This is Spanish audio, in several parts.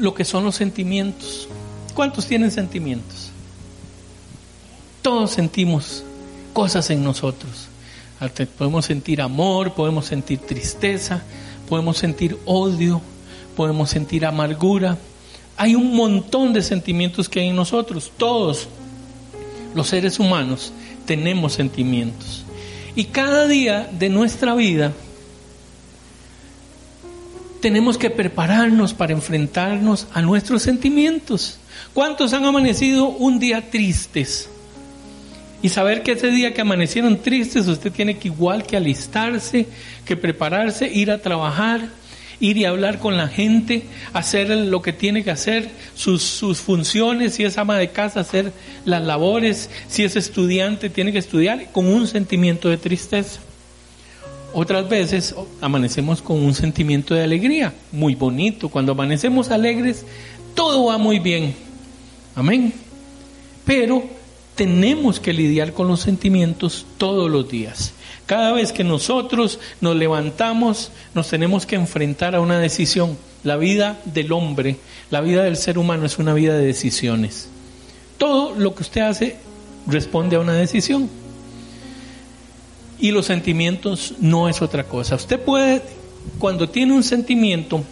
lo que son los sentimientos. ¿Cuántos tienen sentimientos? Todos sentimos cosas en nosotros. Podemos sentir amor, podemos sentir tristeza, podemos sentir odio, podemos sentir amargura. Hay un montón de sentimientos que hay en nosotros, todos los seres humanos tenemos sentimientos. Y cada día de nuestra vida tenemos que prepararnos para enfrentarnos a nuestros sentimientos. ¿Cuántos han amanecido un día tristes? Y saber que ese día que amanecieron tristes, usted tiene que igual que alistarse, que prepararse, ir a trabajar, ir y hablar con la gente, hacer lo que tiene que hacer, sus, sus funciones, si es ama de casa, hacer las labores, si es estudiante, tiene que estudiar con un sentimiento de tristeza. Otras veces amanecemos con un sentimiento de alegría, muy bonito. Cuando amanecemos alegres, todo va muy bien. Amén. Pero tenemos que lidiar con los sentimientos todos los días. Cada vez que nosotros nos levantamos, nos tenemos que enfrentar a una decisión. La vida del hombre, la vida del ser humano es una vida de decisiones. Todo lo que usted hace responde a una decisión. Y los sentimientos no es otra cosa. Usted puede, cuando tiene un sentimiento,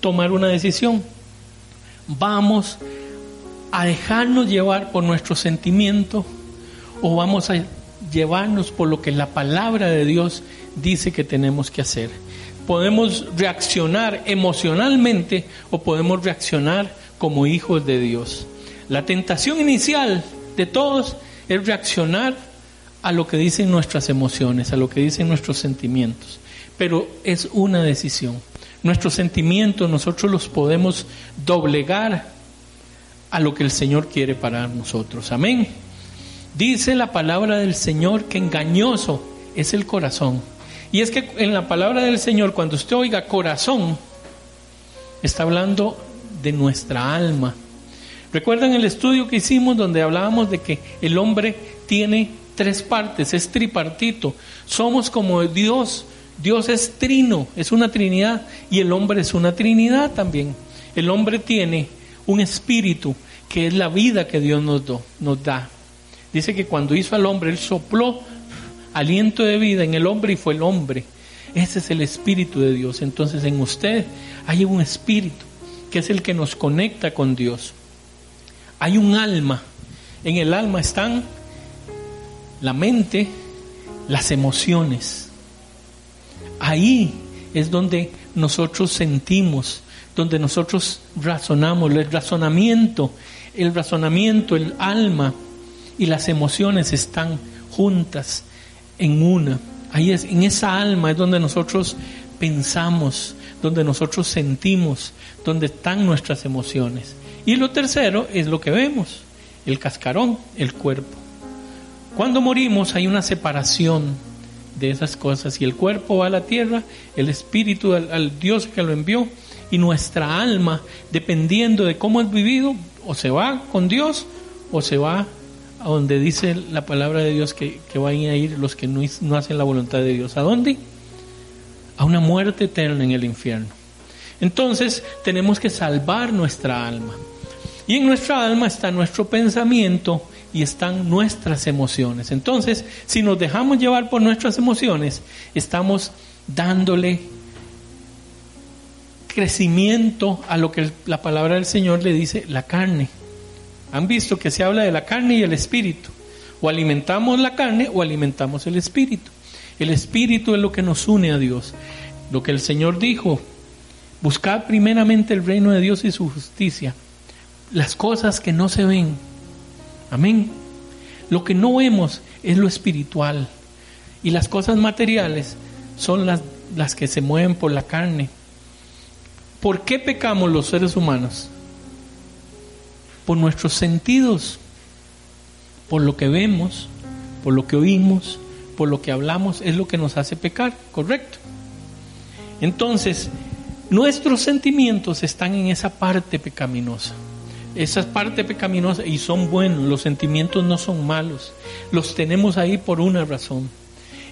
tomar una decisión. Vamos a dejarnos llevar por nuestro sentimiento o vamos a llevarnos por lo que la palabra de Dios dice que tenemos que hacer. Podemos reaccionar emocionalmente o podemos reaccionar como hijos de Dios. La tentación inicial de todos es reaccionar a lo que dicen nuestras emociones, a lo que dicen nuestros sentimientos. Pero es una decisión. Nuestros sentimientos nosotros los podemos doblegar a lo que el Señor quiere para nosotros. Amén. Dice la palabra del Señor que engañoso es el corazón. Y es que en la palabra del Señor, cuando usted oiga corazón, está hablando de nuestra alma. ¿Recuerdan el estudio que hicimos donde hablábamos de que el hombre tiene tres partes, es tripartito. Somos como Dios. Dios es trino, es una trinidad y el hombre es una trinidad también. El hombre tiene un espíritu que es la vida que Dios nos, nos da. Dice que cuando hizo al hombre, Él sopló aliento de vida en el hombre y fue el hombre. Ese es el espíritu de Dios. Entonces en usted hay un espíritu que es el que nos conecta con Dios. Hay un alma. En el alma están la mente, las emociones. Ahí es donde nosotros sentimos, donde nosotros razonamos, el razonamiento, el razonamiento, el alma y las emociones están juntas en una. Ahí es, en esa alma es donde nosotros pensamos, donde nosotros sentimos, donde están nuestras emociones. Y lo tercero es lo que vemos, el cascarón, el cuerpo. Cuando morimos hay una separación de esas cosas y el cuerpo va a la tierra, el espíritu al, Dios que lo envió y nuestra alma, dependiendo de cómo has vivido, o se va con Dios o se va a donde dice la palabra de Dios que, que van a ir los que no, no hacen la voluntad de Dios. ¿A dónde? A una muerte eterna en el infierno. Entonces tenemos que salvar nuestra alma. Y en nuestra alma está nuestro pensamiento y están nuestras emociones. Entonces, si nos dejamos llevar por nuestras emociones, estamos dándole crecimiento a lo que la palabra del Señor le dice la carne. Han visto que se habla de la carne y el espíritu. O alimentamos la carne o alimentamos el espíritu. El espíritu es lo que nos une a Dios. Lo que el Señor dijo, buscad primeramente el reino de Dios y su justicia. Las cosas que no se ven, Amén. Lo que no vemos es lo espiritual. Y las cosas materiales son las, las que se mueven por la carne. ¿Por qué pecamos los seres humanos? Por nuestros sentidos, por lo que vemos, por lo que oímos, por lo que hablamos, es lo que nos hace pecar, ¿correcto? Entonces, nuestros sentimientos están en esa parte pecaminosa. Esa parte pecaminosa y son buenos, los sentimientos no son malos. Los tenemos ahí por una razón.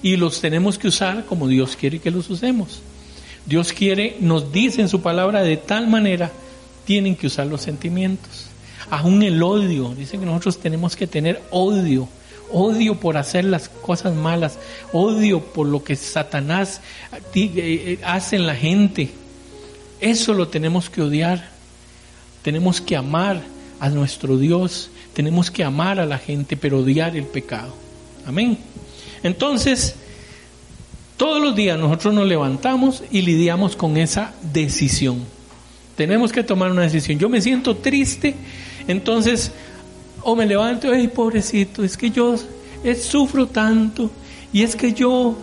Y los tenemos que usar como Dios quiere que los usemos. Dios quiere, nos dice en su palabra de tal manera, tienen que usar los sentimientos. Aún el odio, dice que nosotros tenemos que tener odio, odio por hacer las cosas malas, odio por lo que Satanás eh, eh, hace en la gente. Eso lo tenemos que odiar. Tenemos que amar a nuestro Dios, tenemos que amar a la gente, pero odiar el pecado. Amén. Entonces, todos los días nosotros nos levantamos y lidiamos con esa decisión. Tenemos que tomar una decisión. Yo me siento triste, entonces, o me levanto, ay, pobrecito, es que yo sufro tanto y es que yo,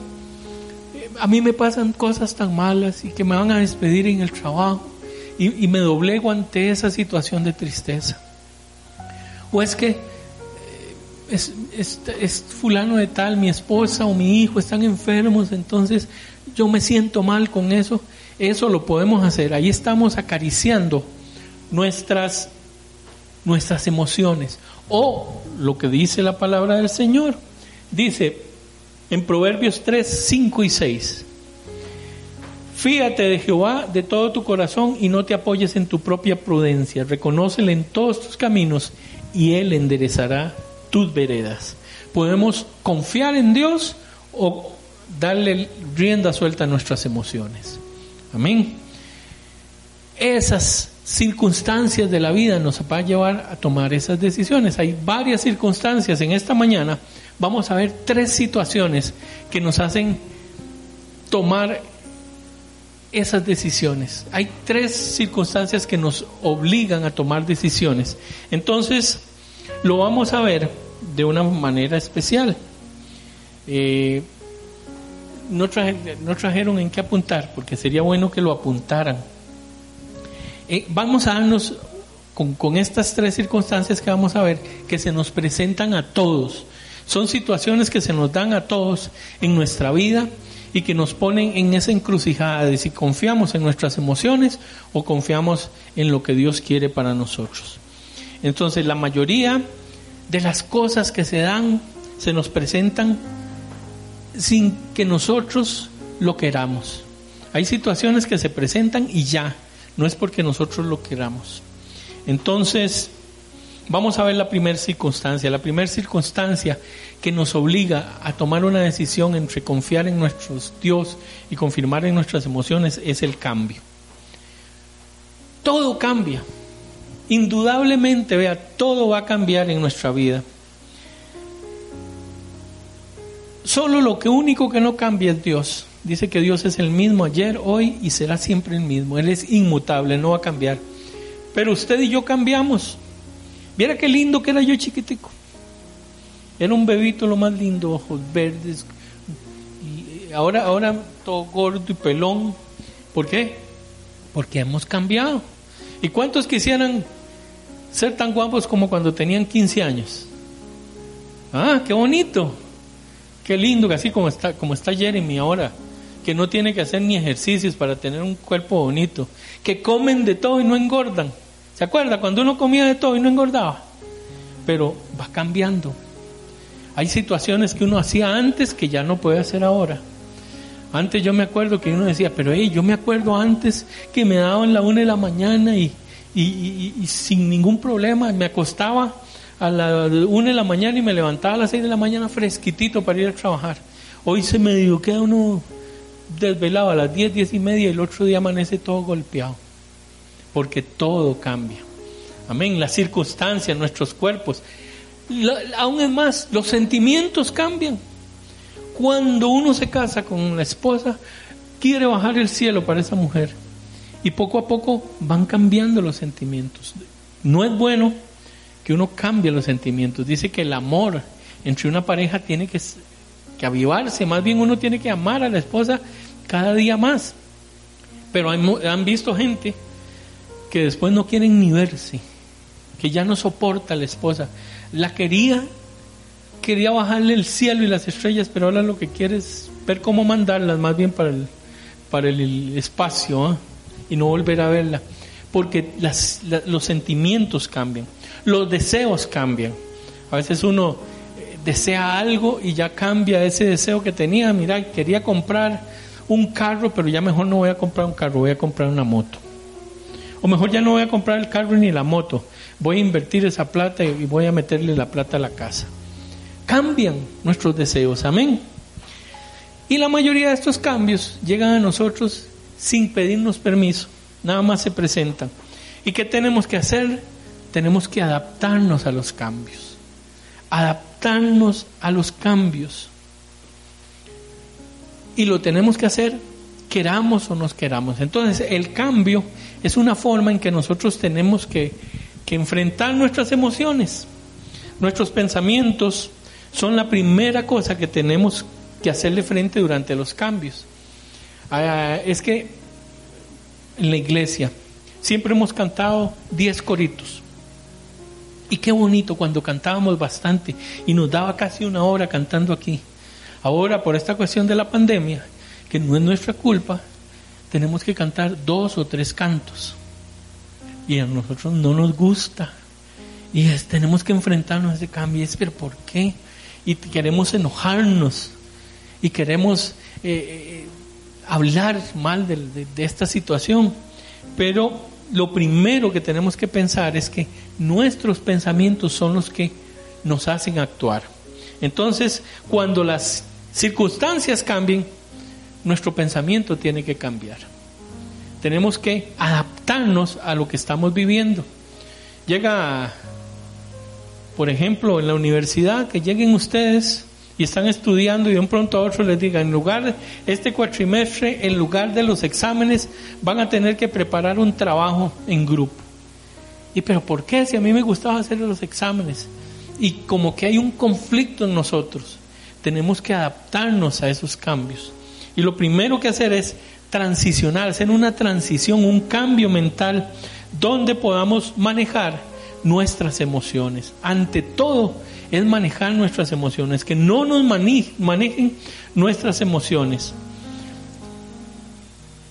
eh, a mí me pasan cosas tan malas y que me van a despedir en el trabajo y, me doblego ante esa situación de tristeza. O es que es, es, fulano de tal, mi esposa o mi hijo están enfermos, entonces yo me siento mal con eso. Eso lo podemos hacer. Ahí estamos acariciando nuestras, nuestras emociones. O lo que dice la palabra del Señor. Dice en Proverbios 3, 5 y 6. Fíjate de Jehová de todo tu corazón y no te apoyes en tu propia prudencia. Reconócele en todos tus caminos y Él enderezará tus veredas. Podemos confiar en Dios o darle rienda suelta a nuestras emociones. Amén. Esas circunstancias de la vida nos van a llevar a tomar esas decisiones. Hay varias circunstancias. En esta mañana vamos a ver tres situaciones que nos hacen tomar esas decisiones. Hay tres circunstancias que nos obligan a tomar decisiones. Entonces, lo vamos a ver de una manera especial. Eh, no, trajeron en qué apuntar, porque sería bueno que lo apuntaran. Eh, vamos a darnos con, con estas tres circunstancias que vamos a ver, que se nos presentan a todos. Son situaciones que se nos dan a todos en nuestra vida y que nos ponen en esa encrucijada de si confiamos en nuestras emociones o confiamos en lo que Dios quiere para nosotros. Entonces la mayoría de las cosas que se dan se nos presentan sin que nosotros lo queramos. Hay situaciones que se presentan y ya, no es porque nosotros lo queramos. Entonces, vamos a ver la primera circunstancia. La primera circunstancia que nos obliga a tomar una decisión entre confiar en nuestro Dios y confirmar en nuestras emociones es el cambio. Todo cambia. Indudablemente, vea, todo va a cambiar en nuestra vida. Solo lo que único que no cambia es Dios. Dice que Dios es el mismo ayer, hoy y será siempre el mismo. Él es inmutable, no va a cambiar. Pero usted y yo cambiamos. Viera qué lindo que era yo chiquitico. Era un bebito lo más lindo, ojos verdes. Y ahora, ahora todo gordo y pelón. ¿Por qué? Porque hemos cambiado. ¿Y cuántos quisieran ser tan guapos como cuando tenían 15 años? Ah, qué bonito. Qué lindo, así como está, como está Jeremy ahora, que no tiene que hacer ni ejercicios para tener un cuerpo bonito, que comen de todo y no engordan. ¿Se acuerda? Cuando uno comía de todo y no engordaba. Pero va cambiando. Hay situaciones que uno hacía antes que ya no puede hacer ahora. Antes yo me acuerdo que uno decía, pero hey, yo me acuerdo antes que me daban la una de la mañana y, y, sin ningún problema me acostaba a la una de la mañana y me levantaba a las seis de la mañana fresquitito para ir a trabajar. Hoy se me dio, queda uno desvelado a las diez, diez y media y el otro día amanece todo golpeado. Porque todo cambia. Amén. Las circunstancias, nuestros cuerpos. Aún es más, los sentimientos cambian. Cuando uno se casa con la esposa, quiere bajar el cielo para esa mujer. Y poco a poco van cambiando los sentimientos. No es bueno que uno cambie los sentimientos. Dice que el amor entre una pareja tiene que, que avivarse. Más bien uno tiene que amar a la esposa cada día más. Pero han visto gente que después no quieren ni verse, que ya no soporta la esposa. La quería, quería bajarle el cielo y las estrellas, pero ahora lo que quiere es ver cómo mandarlas más bien para el, para el espacio ¿ah? y no volver a verla. Porque los sentimientos cambian, los deseos cambian. A veces uno eh, desea algo y ya cambia ese deseo que tenía. Mira, quería comprar un carro, pero ya mejor no voy a comprar un carro, voy a comprar una moto. O mejor ya no voy a comprar el carro ni la moto, voy a invertir esa plata y voy a meterle la plata a la casa. Cambian nuestros deseos, amén. Y la mayoría de estos cambios llegan a nosotros sin pedirnos permiso, nada más se presentan. ¿Y qué tenemos que hacer? Tenemos que adaptarnos a los cambios, adaptarnos a los cambios. Y lo tenemos que hacer queramos o nos queramos. Entonces el cambio es una forma en que nosotros tenemos que, que enfrentar nuestras emociones. Nuestros pensamientos son la primera cosa que tenemos que hacerle frente durante los cambios. Ah, es que en la iglesia siempre hemos cantado 10 coritos. Y qué bonito cuando cantábamos bastante y nos daba casi una hora cantando aquí. Ahora, por esta cuestión de la pandemia, que no es nuestra culpa, tenemos que cantar dos o tres cantos. Y a nosotros no nos gusta. Y tenemos que enfrentarnos a ese cambio. Y es, pero ¿por qué? Y queremos enojarnos. Y queremos eh, eh, hablar mal de, de esta situación. Pero lo primero que tenemos que pensar es que nuestros pensamientos son los que nos hacen actuar. Entonces, cuando las circunstancias cambien, nuestro pensamiento tiene que cambiar. Tenemos que adaptarnos a lo que estamos viviendo. Llega, por ejemplo, en la universidad, que lleguen ustedes y están estudiando y de un pronto a otro les diga, en lugar, este cuatrimestre, en lugar de los exámenes, van a tener que preparar un trabajo en grupo. ¿Y pero por qué? Si a mí me gustaba hacer los exámenes. Y como que hay un conflicto en nosotros, tenemos que adaptarnos a esos cambios. Y lo primero que hacer es transicionar, hacer una transición, un cambio mental donde podamos manejar nuestras emociones. Ante todo es manejar nuestras emociones, que no nos manejen nuestras emociones.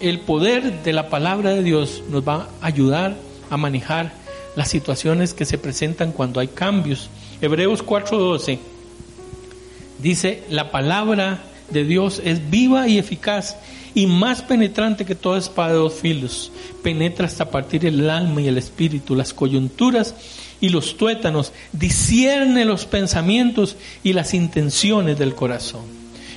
El poder de la palabra de Dios nos va a ayudar a manejar las situaciones que se presentan cuando hay cambios. Hebreos 4:12 dice, la palabra de Dios es viva y eficaz y más penetrante que toda espada de dos filos. Penetra hasta partir el alma y el espíritu, las coyunturas y los tuétanos, discierne los pensamientos y las intenciones del corazón.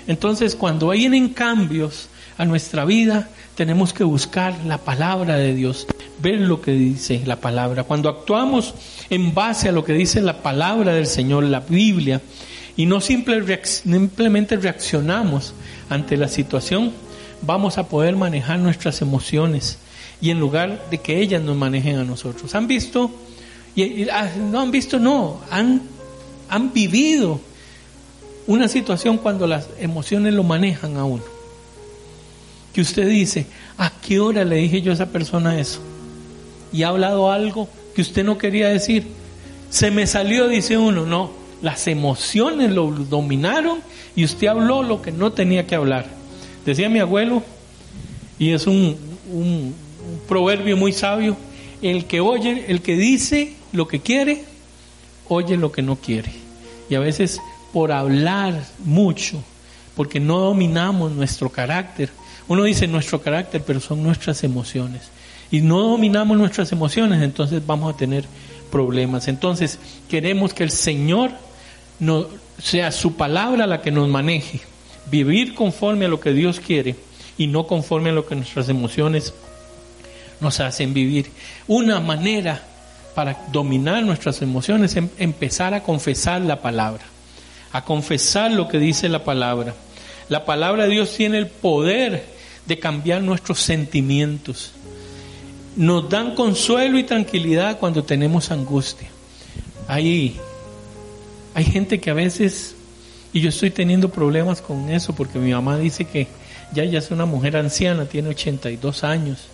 Entonces, cuando vienen cambios a nuestra vida, tenemos que buscar la palabra de Dios, ver lo que dice la palabra. Cuando actuamos en base a lo que dice la palabra del Señor, la Biblia, y no simplemente reaccionamos ante la situación, vamos a poder manejar nuestras emociones y en lugar de que ellas nos manejen a nosotros. ¿Han visto? Y, ah, no han visto, no, han, han vivido una situación cuando las emociones lo manejan a uno. Que usted dice, ¿a qué hora le dije yo a esa persona eso? Y ha hablado algo que usted no quería decir. Se me salió, dice uno, no, las emociones lo dominaron y usted habló lo que no tenía que hablar. Decía mi abuelo, y es un, un, proverbio muy sabio, el que oye, el que dice lo que quiere, oye lo que no quiere. Y a veces por hablar mucho, porque no dominamos nuestro carácter. Uno dice nuestro carácter, pero son nuestras emociones. Y no dominamos nuestras emociones, entonces vamos a tener problemas. Entonces queremos que el Señor no, sea su palabra la que nos maneje, vivir conforme a lo que Dios quiere y no conforme a lo que nuestras emociones nos hacen vivir. Una manera para dominar nuestras emociones es em, empezar a confesar la palabra, a confesar lo que dice la palabra. La palabra de Dios tiene el poder de cambiar nuestros sentimientos. Nos dan consuelo y tranquilidad cuando tenemos angustia. Ahí hay gente que a veces, y yo estoy teniendo problemas con eso porque mi mamá dice que ya ella es una mujer anciana, tiene 82 años.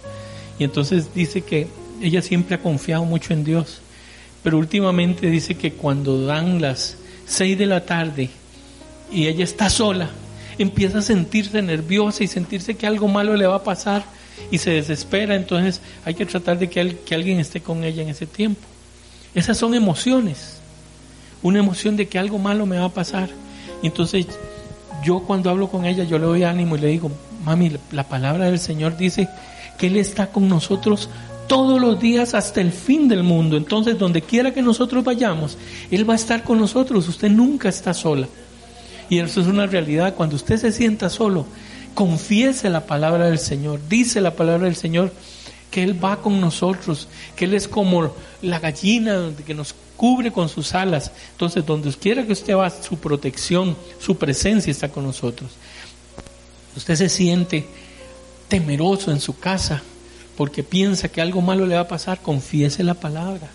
Y entonces dice que ella siempre ha confiado mucho en Dios. Pero últimamente dice que cuando dan las 6 de la tarde y ella está sola, empieza a sentirse nerviosa y sentirse que algo malo le va a pasar y se desespera. Entonces hay que tratar de que, que alguien esté con ella en ese tiempo. Esas son emociones. Una emoción de que algo malo me va a pasar. Entonces yo cuando hablo con ella, yo le doy ánimo y le digo, mami, la palabra del Señor dice que Él está con nosotros todos los días hasta el fin del mundo. Entonces, donde quiera que nosotros vayamos, Él va a estar con nosotros. Usted nunca está sola. Y eso es una realidad. Cuando usted se sienta solo, confiese la palabra del Señor. Dice la palabra del Señor que Él va con nosotros, que Él es como la gallina que nos cubre con sus alas. Entonces, donde quiera que usted va, su protección, su presencia está con nosotros. Usted se siente temeroso en su casa porque piensa que algo malo le va a pasar, confiese la palabra,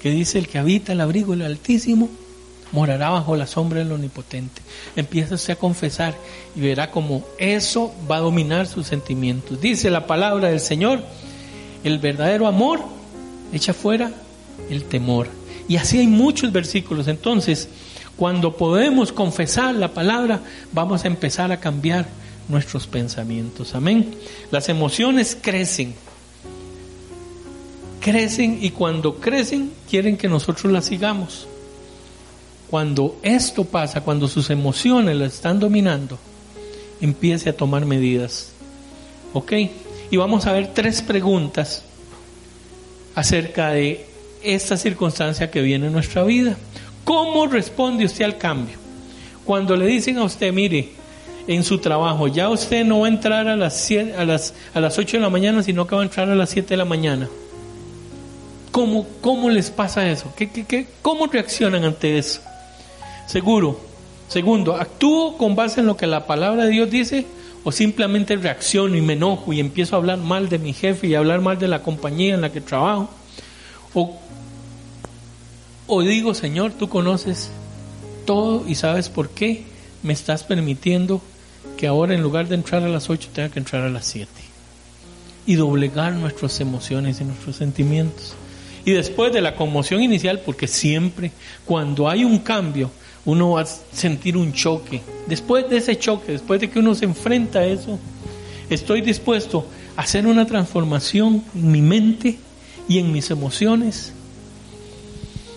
que dice el que habita el abrigo del Altísimo morará bajo la sombra del Omnipotente. Empieza usted a confesar y verá como eso va a dominar sus sentimientos. Dice la palabra del Señor, el verdadero amor echa fuera el temor. Y así hay muchos versículos. Entonces, cuando podemos confesar la palabra, vamos a empezar a cambiar nuestros pensamientos. Amén. Las emociones crecen. Crecen y cuando crecen quieren que nosotros las sigamos. Cuando esto pasa, cuando sus emociones las están dominando, empiece a tomar medidas. ¿Ok? Y vamos a ver tres preguntas acerca de esta circunstancia que viene en nuestra vida. ¿Cómo responde usted al cambio? Cuando le dicen a usted, mire, en su trabajo, ya usted no va a entrar a las, a las, a las 8 de la mañana, sino que va a entrar a las 7 de la mañana. ¿Cómo, cómo les pasa eso? ¿Qué, qué, qué, ¿Cómo reaccionan ante eso? Seguro. Segundo, ¿actúo con base en lo que la palabra de Dios dice? ¿O simplemente reacciono y me enojo y empiezo a hablar mal de mi jefe y a hablar mal de la compañía en la que trabajo? ¿O, o digo, Señor, tú conoces todo y sabes por qué me estás permitiendo que ahora en lugar de entrar a las 8 tenga que entrar a las 7. Y doblegar nuestras emociones y nuestros sentimientos. Y después de la conmoción inicial, porque siempre cuando hay un cambio, uno va a sentir un choque. Después de ese choque, después de que uno se enfrenta a eso, estoy dispuesto a hacer una transformación en mi mente y en mis emociones.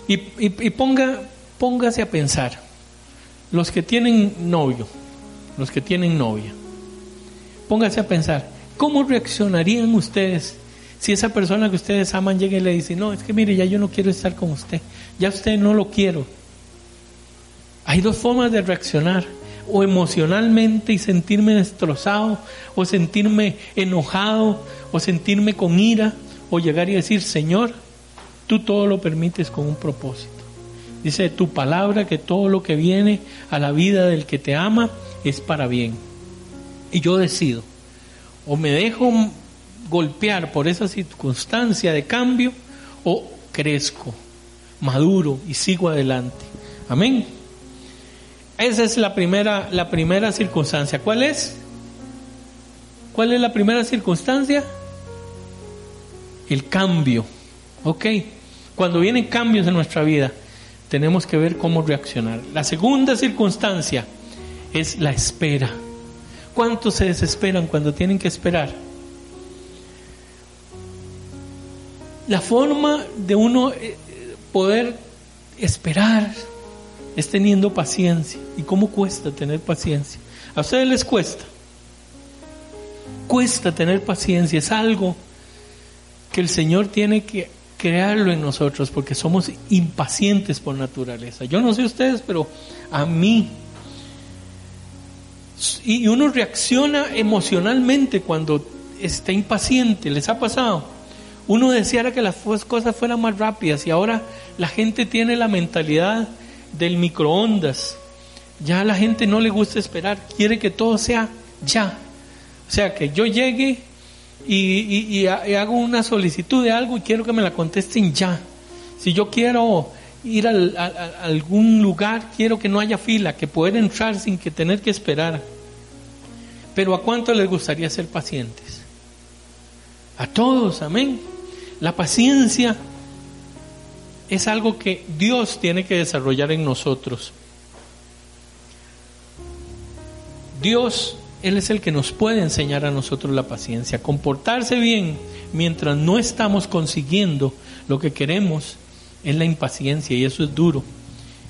Y, y ponga, póngase a pensar, los que tienen novio, los que tienen novia, pónganse a pensar, ¿cómo reaccionarían ustedes si esa persona que ustedes aman llega y le dice, no, es que mire, ya yo no quiero estar con usted, ya usted no lo quiero? Hay dos formas de reaccionar, o emocionalmente y sentirme destrozado, o sentirme enojado, o sentirme con ira, o llegar y decir, Señor, tú todo lo permites con un propósito. Dice tu palabra que todo lo que viene a la vida del que te ama es para bien. Y yo decido, o me dejo golpear por esa circunstancia de cambio, o crezco, maduro y sigo adelante. Amén. Esa es la primera, la primera circunstancia. ¿Cuál es? ¿Cuál es la primera circunstancia? El cambio. ¿Ok? Cuando vienen cambios en nuestra vida, tenemos que ver cómo reaccionar. La segunda circunstancia es la espera. ¿Cuántos se desesperan cuando tienen que esperar? La forma de uno eh, poder esperar es teniendo paciencia. ¿Y cómo cuesta tener paciencia? A ustedes les cuesta. Cuesta tener paciencia. Es algo que el Señor tiene que crearlo en nosotros porque somos impacientes por naturaleza. Yo no sé ustedes, pero a mí y uno reacciona emocionalmente cuando está impaciente, ¿les ha pasado? Uno deseara que las cosas fueran más rápidas y ahora la gente tiene la mentalidad del microondas. Ya la gente no le gusta esperar, quiere que todo sea ya. O sea, que yo llegue y, hago una solicitud de algo y quiero que me la contesten ya. Si yo quiero ir a, algún lugar, quiero que no haya fila, que pueda entrar sin que tener que esperar. Pero ¿a cuánto les gustaría ser pacientes? A todos, amén. La paciencia es algo que Dios tiene que desarrollar en nosotros. Dios, Él es el que nos puede enseñar a nosotros la paciencia. Comportarse bien mientras no estamos consiguiendo lo que queremos es la impaciencia y eso es duro.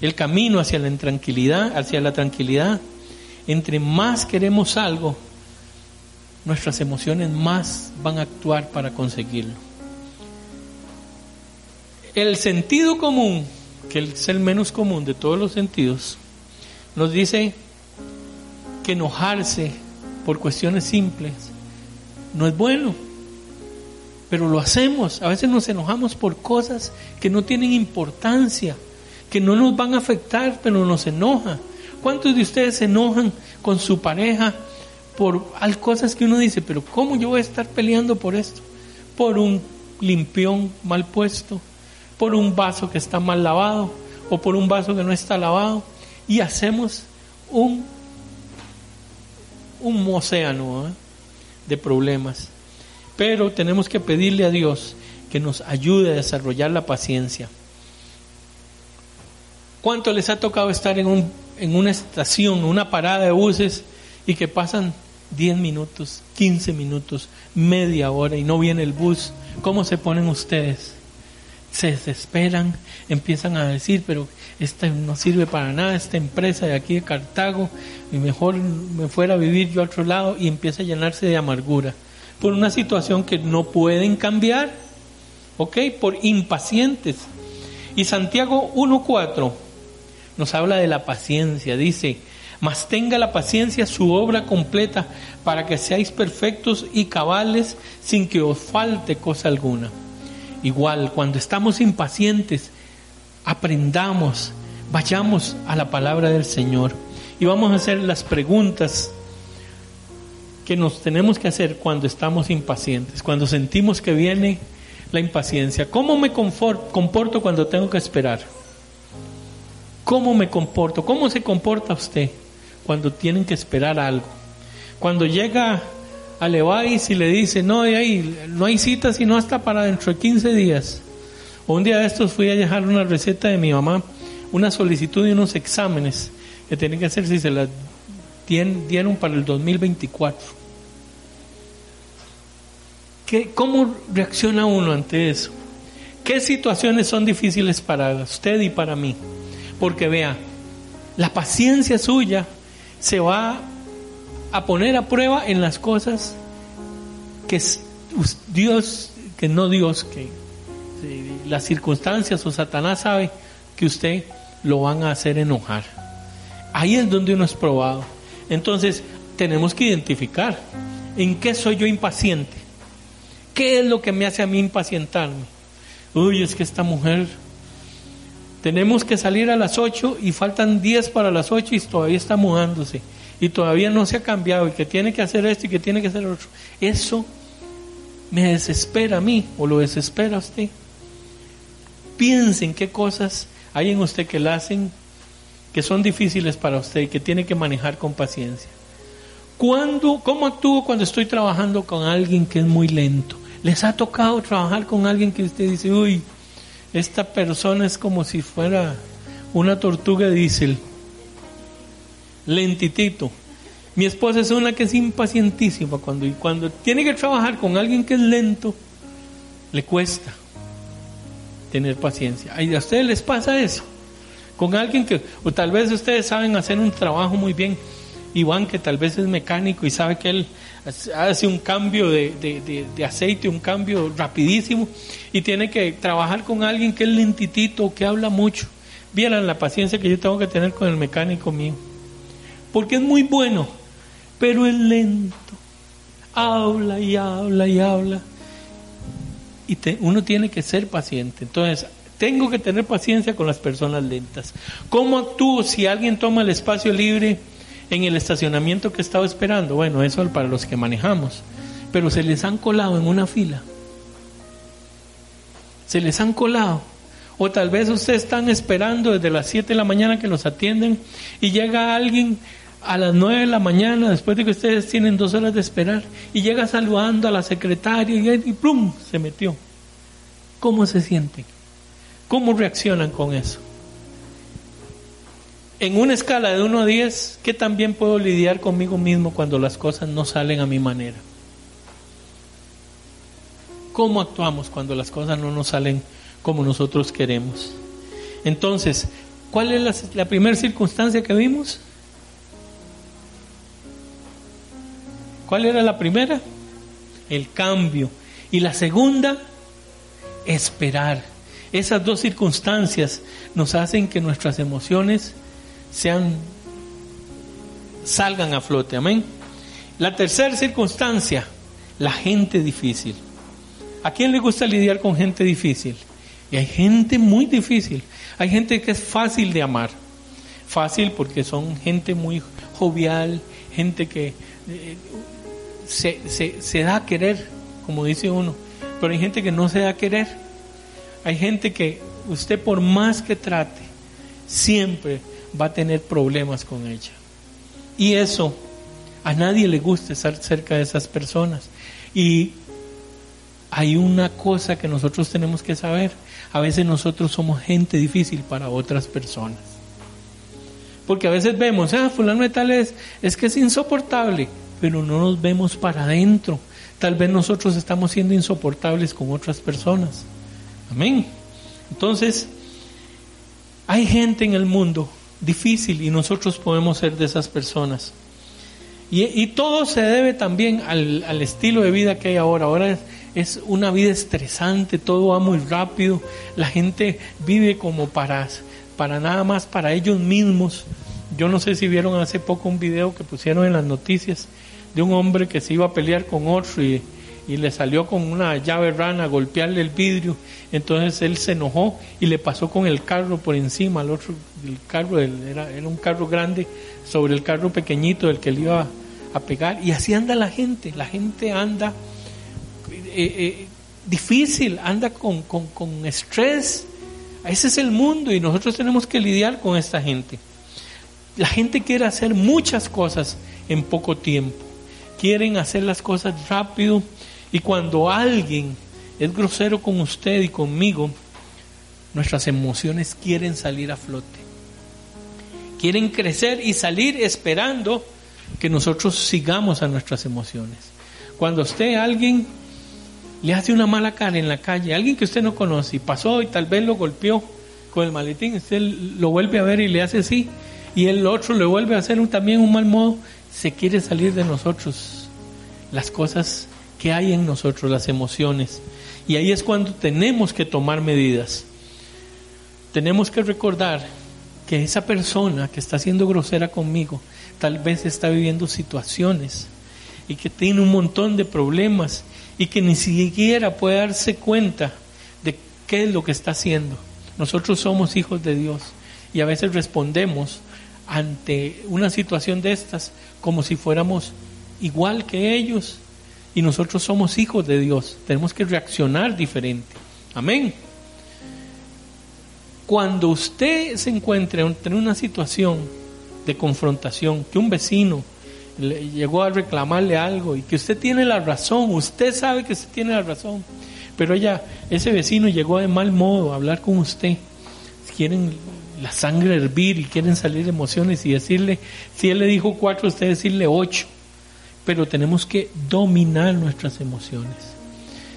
El camino hacia la intranquilidad, hacia la tranquilidad, entre más queremos algo, nuestras emociones más van a actuar para conseguirlo. El sentido común, que es el menos común de todos los sentidos, nos dice que enojarse por cuestiones simples no es bueno, pero lo hacemos. A veces nos enojamos por cosas que no tienen importancia, que no nos van a afectar, pero nos enoja. ¿Cuántos de ustedes se enojan con su pareja por cosas que uno dice, pero ¿cómo yo voy a estar peleando por esto? Por un limpión mal puesto, por un vaso que está mal lavado o por un vaso que no está lavado y hacemos un un océano ¿eh? de problemas. Pero tenemos que pedirle a Dios que nos ayude a desarrollar la paciencia. ¿Cuánto les ha tocado estar en, un, en una estación, una parada de buses y que pasan 10 minutos, 15 minutos, media hora y no viene el bus? ¿Cómo se ponen ustedes? Se desesperan, empiezan a decir, pero esta no sirve para nada, esta empresa de aquí de Cartago, y mejor me fuera a vivir yo a otro lado y empieza a llenarse de amargura por una situación que no pueden cambiar, ¿ok? Por impacientes. Y Santiago 1.4 nos habla de la paciencia, dice, mas tenga la paciencia su obra completa para que seáis perfectos y cabales sin que os falte cosa alguna. Igual, cuando estamos impacientes, aprendamos, vayamos a la palabra del Señor y vamos a hacer las preguntas que nos tenemos que hacer cuando estamos impacientes, cuando sentimos que viene la impaciencia. ¿Cómo me comporto cuando tengo que esperar? ¿Cómo me comporto? ¿Cómo se comporta usted cuando tienen que esperar algo? Cuando llega a Leváis y le dice, no, no hay cita sino hasta para dentro de 15 días. Un día de estos fui a dejar una receta de mi mamá, una solicitud de unos exámenes que tienen que hacer si se las dieron para el 2024. ¿Qué, ¿Cómo reacciona uno ante eso? ¿Qué situaciones son difíciles para usted y para mí? Porque vea, la paciencia suya se va a poner a prueba en las cosas que Dios, que no Dios, que las circunstancias o Satanás sabe que usted lo van a hacer enojar. Ahí es donde uno es probado. Entonces, tenemos que identificar en qué soy yo impaciente. ¿Qué es lo que me hace a mí impacientarme? Uy, es que esta mujer, tenemos que salir a las 8 y faltan 10 para las 8 y todavía está mudándose. Y todavía no se ha cambiado y que tiene que hacer esto y que tiene que hacer otro. Eso me desespera a mí o lo desespera a usted. Piensen qué cosas hay en usted que la hacen que son difíciles para usted y que tiene que manejar con paciencia. ¿Cuándo, ¿Cómo actúo cuando estoy trabajando con alguien que es muy lento? ¿Les ha tocado trabajar con alguien que usted dice, uy, esta persona es como si fuera una tortuga diésel, lentitito? Mi esposa es una que es impacientísima cuando, cuando tiene que trabajar con alguien que es lento, le cuesta tener paciencia. ¿A ustedes les pasa eso? con alguien que, o tal vez ustedes saben hacer un trabajo muy bien, Iván que tal vez es mecánico y sabe que él hace un cambio de, aceite, un cambio rapidísimo y tiene que trabajar con alguien que es lentitito, que habla mucho. Vieran la paciencia que yo tengo que tener con el mecánico mío. Porque es muy bueno, pero es lento. Habla y habla y habla. Y uno tiene que ser paciente. Entonces, tengo que tener paciencia con las personas lentas. ¿Cómo actúo si alguien toma el espacio libre en el estacionamiento que estaba esperando? Bueno, eso es para los que manejamos. Pero se les han colado en una fila. Se les han colado. O tal vez ustedes están esperando desde las 7 de la mañana que los atienden y llega alguien a las 9 de la mañana, después de que ustedes tienen dos horas de esperar, y llega saludando a la secretaria y, ¡plum! se metió. ¿Cómo se sienten? ¿Cómo reaccionan con eso? En una escala de 1 a 10, ¿qué también puedo lidiar conmigo mismo cuando las cosas no salen a mi manera? ¿Cómo actuamos cuando las cosas no nos salen como nosotros queremos? Entonces, ¿cuál es la, la primera circunstancia que vimos? ¿Cuál era la primera? El cambio. Y la segunda, esperar. Esas dos circunstancias nos hacen que nuestras emociones sean salgan a flote. Amén. La tercera circunstancia, la gente difícil. ¿A quién le gusta lidiar con gente difícil? Y hay gente muy difícil. Hay gente que es fácil de amar. Fácil porque son gente muy jovial, gente que eh, se, se, da a querer, como dice uno, pero hay gente que no se da a querer. Hay gente que usted por más que trate, siempre va a tener problemas con ella. Y eso, a nadie le gusta estar cerca de esas personas. Y hay una cosa que nosotros tenemos que saber. A veces nosotros somos gente difícil para otras personas. Porque a veces vemos, ah, fulano de tal es, es que es insoportable pero no nos vemos para adentro. Tal vez nosotros estamos siendo insoportables con otras personas. Amén. Entonces, hay gente en el mundo difícil y nosotros podemos ser de esas personas. Y, todo se debe también al, estilo de vida que hay ahora. Ahora es, una vida estresante, todo va muy rápido, la gente vive como para, para nada más para ellos mismos. Yo no sé si vieron hace poco un video que pusieron en las noticias de un hombre que se iba a pelear con otro y, le salió con una llave rana a golpearle el vidrio. Entonces él se enojó y le pasó con el carro por encima al otro. El carro era, era un carro grande sobre el carro pequeñito del que le iba a pegar. Y así anda la gente. La gente anda eh, eh, difícil, anda con, con, con estrés. Ese es el mundo y nosotros tenemos que lidiar con esta gente. La gente quiere hacer muchas cosas en poco tiempo quieren hacer las cosas rápido y cuando alguien es grosero con usted y conmigo, nuestras emociones quieren salir a flote. Quieren crecer y salir esperando que nosotros sigamos a nuestras emociones. Cuando usted alguien le hace una mala cara en la calle, alguien que usted no conoce y pasó y tal vez lo golpeó con el maletín, usted lo vuelve a ver y le hace así, y el otro le vuelve a hacer también un mal modo, se quiere salir de nosotros las cosas que hay en nosotros, las emociones. Y ahí es cuando tenemos que tomar medidas. Tenemos que recordar que esa persona que está siendo grosera conmigo tal vez está viviendo situaciones y que tiene un montón de problemas y que ni siquiera puede darse cuenta de qué es lo que está haciendo. Nosotros somos hijos de Dios y a veces respondemos ante una situación de estas como si fuéramos igual que ellos y nosotros somos hijos de Dios. Tenemos que reaccionar diferente. Amén. Cuando usted se encuentre en una situación de confrontación, que un vecino le llegó a reclamarle algo y que usted tiene la razón, usted sabe que usted tiene la razón, pero ella, ese vecino llegó de mal modo a hablar con usted, quieren la sangre hervir y quieren salir emociones y decirle, si él le dijo cuatro, usted decirle ocho. Pero tenemos que dominar nuestras emociones.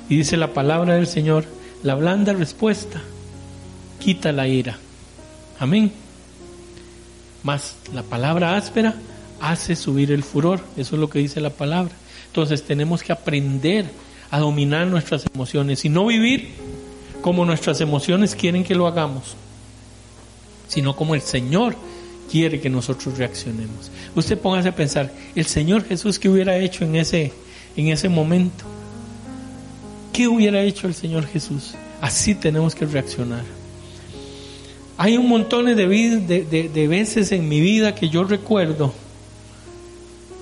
Y dice la palabra del Señor, la blanda respuesta quita la ira. Amén. Más la palabra áspera hace subir el furor. Eso es lo que dice la palabra. Entonces tenemos que aprender a dominar nuestras emociones y no vivir como nuestras emociones quieren que lo hagamos sino como el Señor quiere que nosotros reaccionemos. Usted póngase a pensar, el Señor Jesús, ¿qué hubiera hecho en ese, en ese momento? ¿Qué hubiera hecho el Señor Jesús? Así tenemos que reaccionar. Hay un montón de, de, de, veces en mi vida que yo recuerdo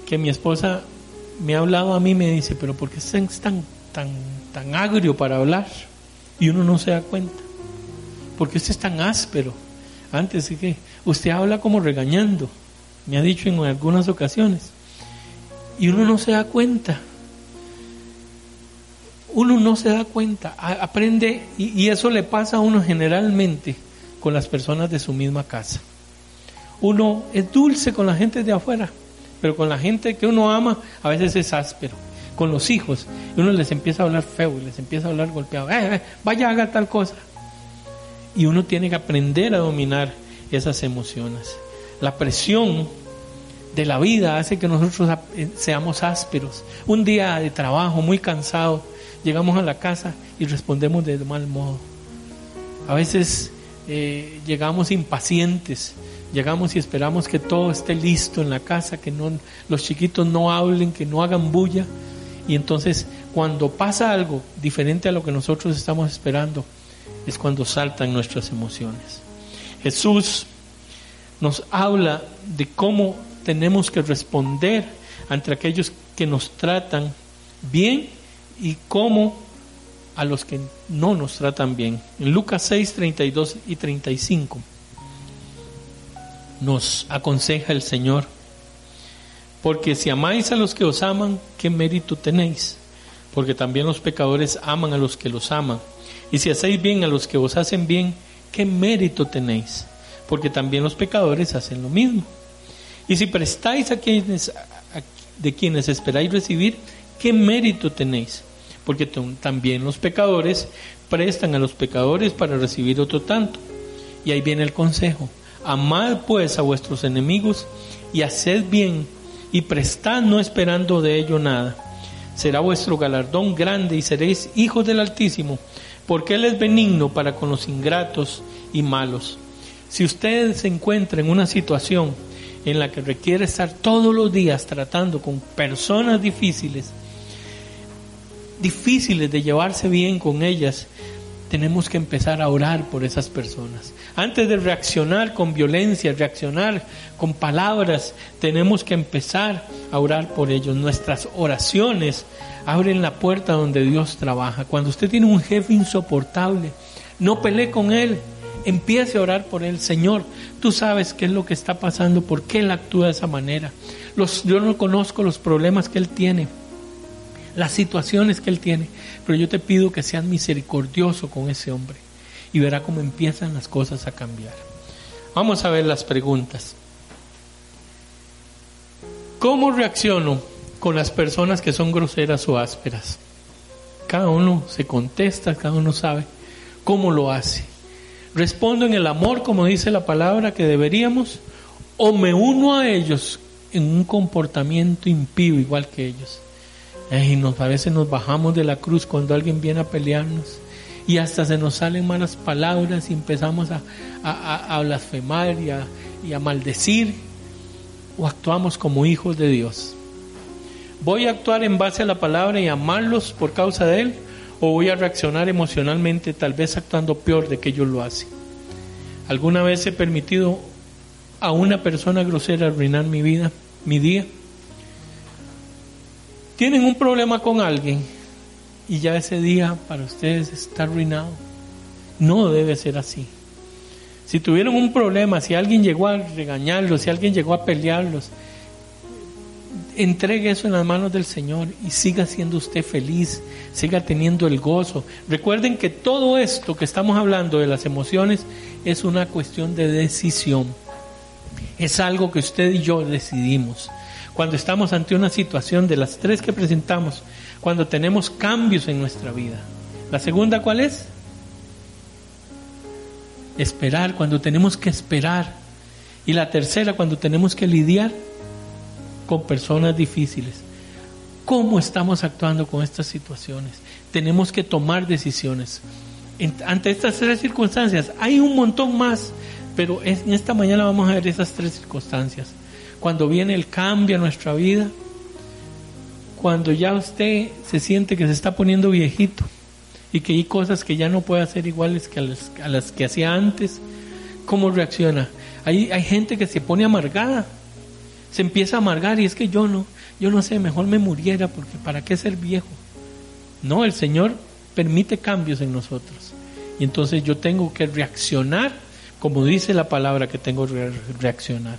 que mi esposa me ha hablado a mí me dice, pero ¿por qué es tan, tan, tan agrio para hablar? Y uno no se da cuenta. ¿Por qué es tan áspero? Antes sí que usted habla como regañando. me ha dicho en algunas ocasiones. Y uno no se da cuenta. Uno no se da cuenta. Aprende, y, eso le pasa a uno generalmente con las personas de su misma casa. Uno es dulce con la gente de afuera, pero con la gente que uno ama a veces es áspero. Con los hijos, uno les empieza a hablar feo y les empieza a hablar golpeado. Eh, eh, vaya, haga tal cosa. Y uno tiene que aprender a dominar esas emociones. La presión de la vida hace que nosotros eh, seamos ásperos. Un día de trabajo muy cansado, llegamos a la casa y respondemos de mal modo. A veces eh, llegamos impacientes, llegamos y esperamos que todo esté listo en la casa, que no, los chiquitos no hablen, que no hagan bulla. Y entonces cuando pasa algo diferente a lo que nosotros estamos esperando, es cuando saltan nuestras emociones. Jesús nos habla de cómo tenemos que responder ante aquellos que nos tratan bien y cómo a los que no nos tratan bien. En Lucas 6, 32 y 35 nos aconseja el Señor, porque si amáis a los que os aman, ¿qué mérito tenéis? Porque también los pecadores aman a los que los aman. Y si hacéis bien a los que os hacen bien, ¿qué mérito tenéis? Porque también los pecadores hacen lo mismo. Y si prestáis a quienes de quienes esperáis recibir, ¿qué mérito tenéis? Porque también los pecadores prestan a los pecadores para recibir otro tanto. Y ahí viene el consejo. Amad pues a vuestros enemigos y haced bien y prestad no esperando de ello nada. Será vuestro galardón grande y seréis hijos del Altísimo, porque Él es benigno para con los ingratos y malos. Si usted se encuentra en una situación en la que requiere estar todos los días tratando con personas difíciles, difíciles de llevarse bien con ellas, tenemos que empezar a orar por esas personas. Antes de reaccionar con violencia, reaccionar con palabras, tenemos que empezar a orar por ellos. Nuestras oraciones abren la puerta donde Dios trabaja. Cuando usted tiene un jefe insoportable, no pelee con él, empiece a orar por él. Señor, tú sabes qué es lo que está pasando, por qué él actúa de esa manera. Yo no conozco los problemas que él tiene, las situaciones que él tiene, pero yo te pido que seas misericordioso con ese hombre y verá cómo empiezan las cosas a cambiar. Vamos a ver las preguntas. ¿Cómo reacciono con las personas que son groseras o ásperas? Cada uno se contesta, cada uno sabe cómo lo hace. ¿Respondo en el amor, como dice la palabra, que deberíamos? ¿O me uno a ellos en un comportamiento impío igual que ellos? Y nos, a veces nos bajamos de la cruz cuando alguien viene a pelearnos y hasta se nos salen malas palabras y empezamos a, a, blasfemar y a, y a maldecir o actuamos como hijos de Dios. ¿Voy a actuar en base a la palabra y amarlos por causa de Él? o voy a reaccionar emocionalmente, tal vez actuando peor de que ellos lo hacen. ¿Alguna vez he permitido a una persona grosera arruinar mi vida, mi día? Tienen un problema con alguien y ya ese día para ustedes está arruinado. No debe ser así. Si tuvieron un problema, si alguien llegó a regañarlos, si alguien llegó a pelearlos, entregue eso en las manos del Señor y siga siendo usted feliz, siga teniendo el gozo. Recuerden que todo esto que estamos hablando de las emociones es una cuestión de decisión. Es algo que usted y yo decidimos. Cuando estamos ante una situación de las tres que presentamos, cuando tenemos cambios en nuestra vida. La segunda, ¿cuál es? Esperar, cuando tenemos que esperar. Y la tercera, cuando tenemos que lidiar con personas difíciles. ¿Cómo estamos actuando con estas situaciones? Tenemos que tomar decisiones. ante estas tres circunstancias, hay un montón más, pero en esta mañana vamos a ver esas tres circunstancias. Cuando viene el cambio a nuestra vida, cuando ya usted se siente que se está poniendo viejito y que hay cosas que ya no puede hacer iguales que a las, que hacía antes, ¿cómo reacciona? Hay, hay gente que se pone amargada se empieza a amargar y es que yo no, yo no sé, mejor me muriera porque ¿para qué ser viejo? No, el Señor permite cambios en nosotros. Y entonces yo tengo que reaccionar como dice la palabra que tengo que reaccionar.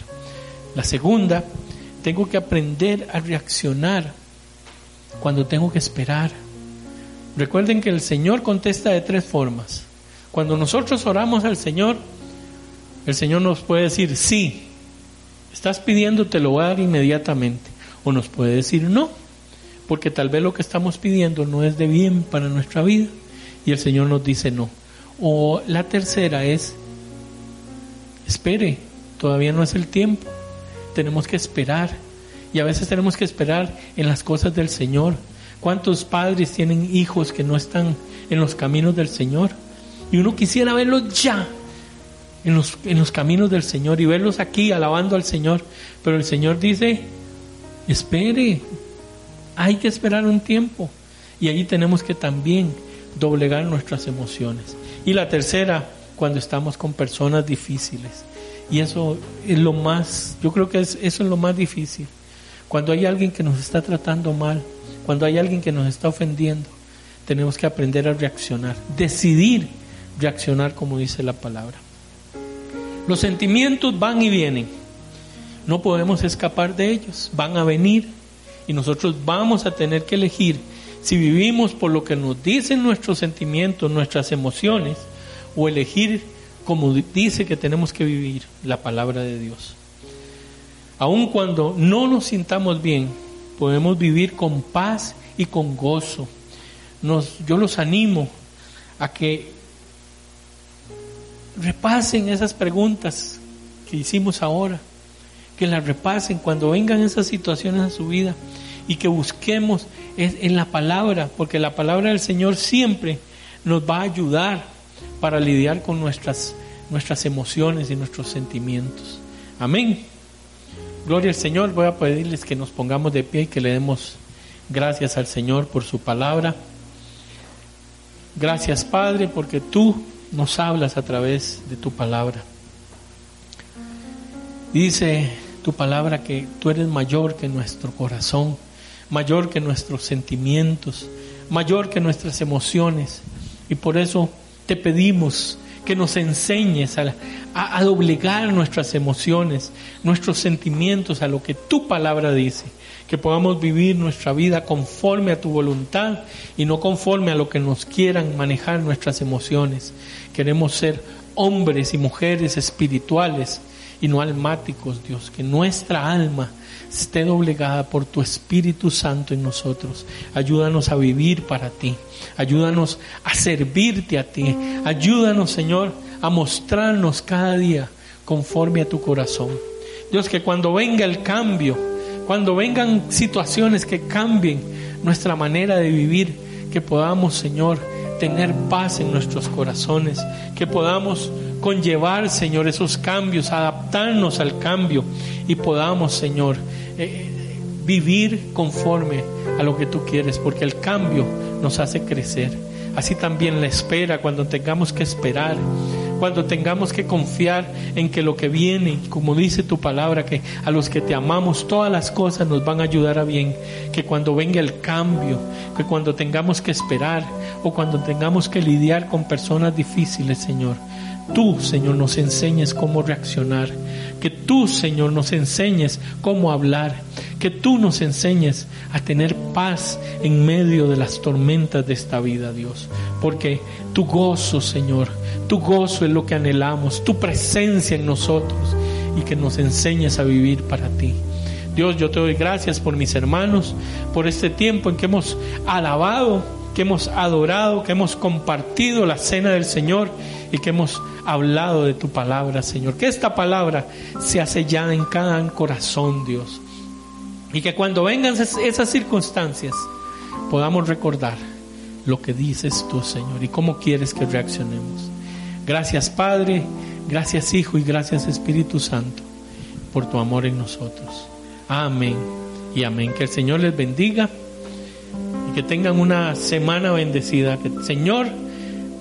La segunda, tengo que aprender a reaccionar cuando tengo que esperar. Recuerden que el Señor contesta de tres formas. Cuando nosotros oramos al Señor, el Señor nos puede decir, sí, estás pidiendo, te lo voy a dar inmediatamente. O nos puede decir, no, porque tal vez lo que estamos pidiendo no es de bien para nuestra vida. Y el Señor nos dice no. O la tercera es, espere, todavía no es el tiempo. Tenemos que esperar. Y a veces tenemos que esperar en las cosas del Señor. ¿Cuántos padres tienen hijos que no están en los caminos del Señor? Y uno quisiera verlos ya en los, en los caminos del Señor y verlos aquí alabando al Señor. Pero el Señor dice, espere, hay que esperar un tiempo. Y allí tenemos que también doblegar nuestras emociones. Y la tercera, cuando estamos con personas difíciles. Y eso es lo más, yo creo que es, eso es lo más difícil. Cuando hay alguien que nos está tratando mal, cuando hay alguien que nos está ofendiendo, tenemos que aprender a reaccionar, decidir reaccionar como dice la palabra. Los sentimientos van y vienen, no podemos escapar de ellos, van a venir y nosotros vamos a tener que elegir si vivimos por lo que nos dicen nuestros sentimientos, nuestras emociones, o elegir como dice que tenemos que vivir la palabra de Dios. Aun cuando no nos sintamos bien, podemos vivir con paz y con gozo. Nos, yo los animo a que repasen esas preguntas que hicimos ahora, que las repasen cuando vengan esas situaciones a su vida y que busquemos en la palabra, porque la palabra del Señor siempre nos va a ayudar para lidiar con nuestras, nuestras emociones y nuestros sentimientos. Amén. Gloria al Señor. Voy a pedirles que nos pongamos de pie y que le demos gracias al Señor por su palabra. Gracias Padre porque tú nos hablas a través de tu palabra. Dice tu palabra que tú eres mayor que nuestro corazón mayor que nuestros sentimientos, mayor que nuestras emociones. Y por eso te pedimos que nos enseñes a, doblegar nuestras emociones, nuestros sentimientos a lo que tu palabra dice, que podamos vivir nuestra vida conforme a tu voluntad y no conforme a lo que nos quieran manejar nuestras emociones. Queremos ser hombres y mujeres espirituales y no almáticos, Dios, que nuestra alma esté doblegada por tu Espíritu Santo en nosotros. Ayúdanos a vivir para ti. Ayúdanos a servirte a ti. Ayúdanos, Señor, a mostrarnos cada día conforme a tu corazón. Dios, que cuando venga el cambio, cuando vengan situaciones que cambien nuestra manera de vivir, que podamos, Señor, tener paz en nuestros corazones, que podamos conllevar, Señor, esos cambios, adaptarnos al cambio y podamos, Señor, eh, vivir conforme a lo que tú quieres, porque el cambio nos hace crecer. Así también la espera, cuando tengamos que esperar, cuando tengamos que confiar en que lo que viene, como dice tu palabra, que a los que te amamos todas las cosas nos van a ayudar a bien, que cuando venga el cambio, que cuando tengamos que esperar o cuando tengamos que lidiar con personas difíciles, Señor, tú, Señor, nos enseñes cómo reaccionar, que tú, Señor, nos enseñes cómo hablar, que tú nos enseñes a tener paz en medio de las tormentas de esta vida, Dios, porque tu gozo, Señor, tu gozo es lo que anhelamos, tu presencia en nosotros y que nos enseñes a vivir para ti. Dios, yo te doy gracias por mis hermanos, por este tiempo en que hemos alabado, que hemos adorado, que hemos compartido la cena del Señor y que hemos hablado de tu palabra, Señor. Que esta palabra sea sellada en cada corazón, Dios. Y que cuando vengan esas circunstancias podamos recordar lo que dices tú, Señor, y cómo quieres que reaccionemos. Gracias, Padre, gracias, Hijo, y gracias, Espíritu Santo, por tu amor en nosotros. Amén y amén. Que el Señor les bendiga y que tengan una semana bendecida. Que Señor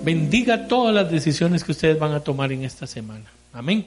bendiga todas las decisiones que ustedes van a tomar en esta semana. Amén.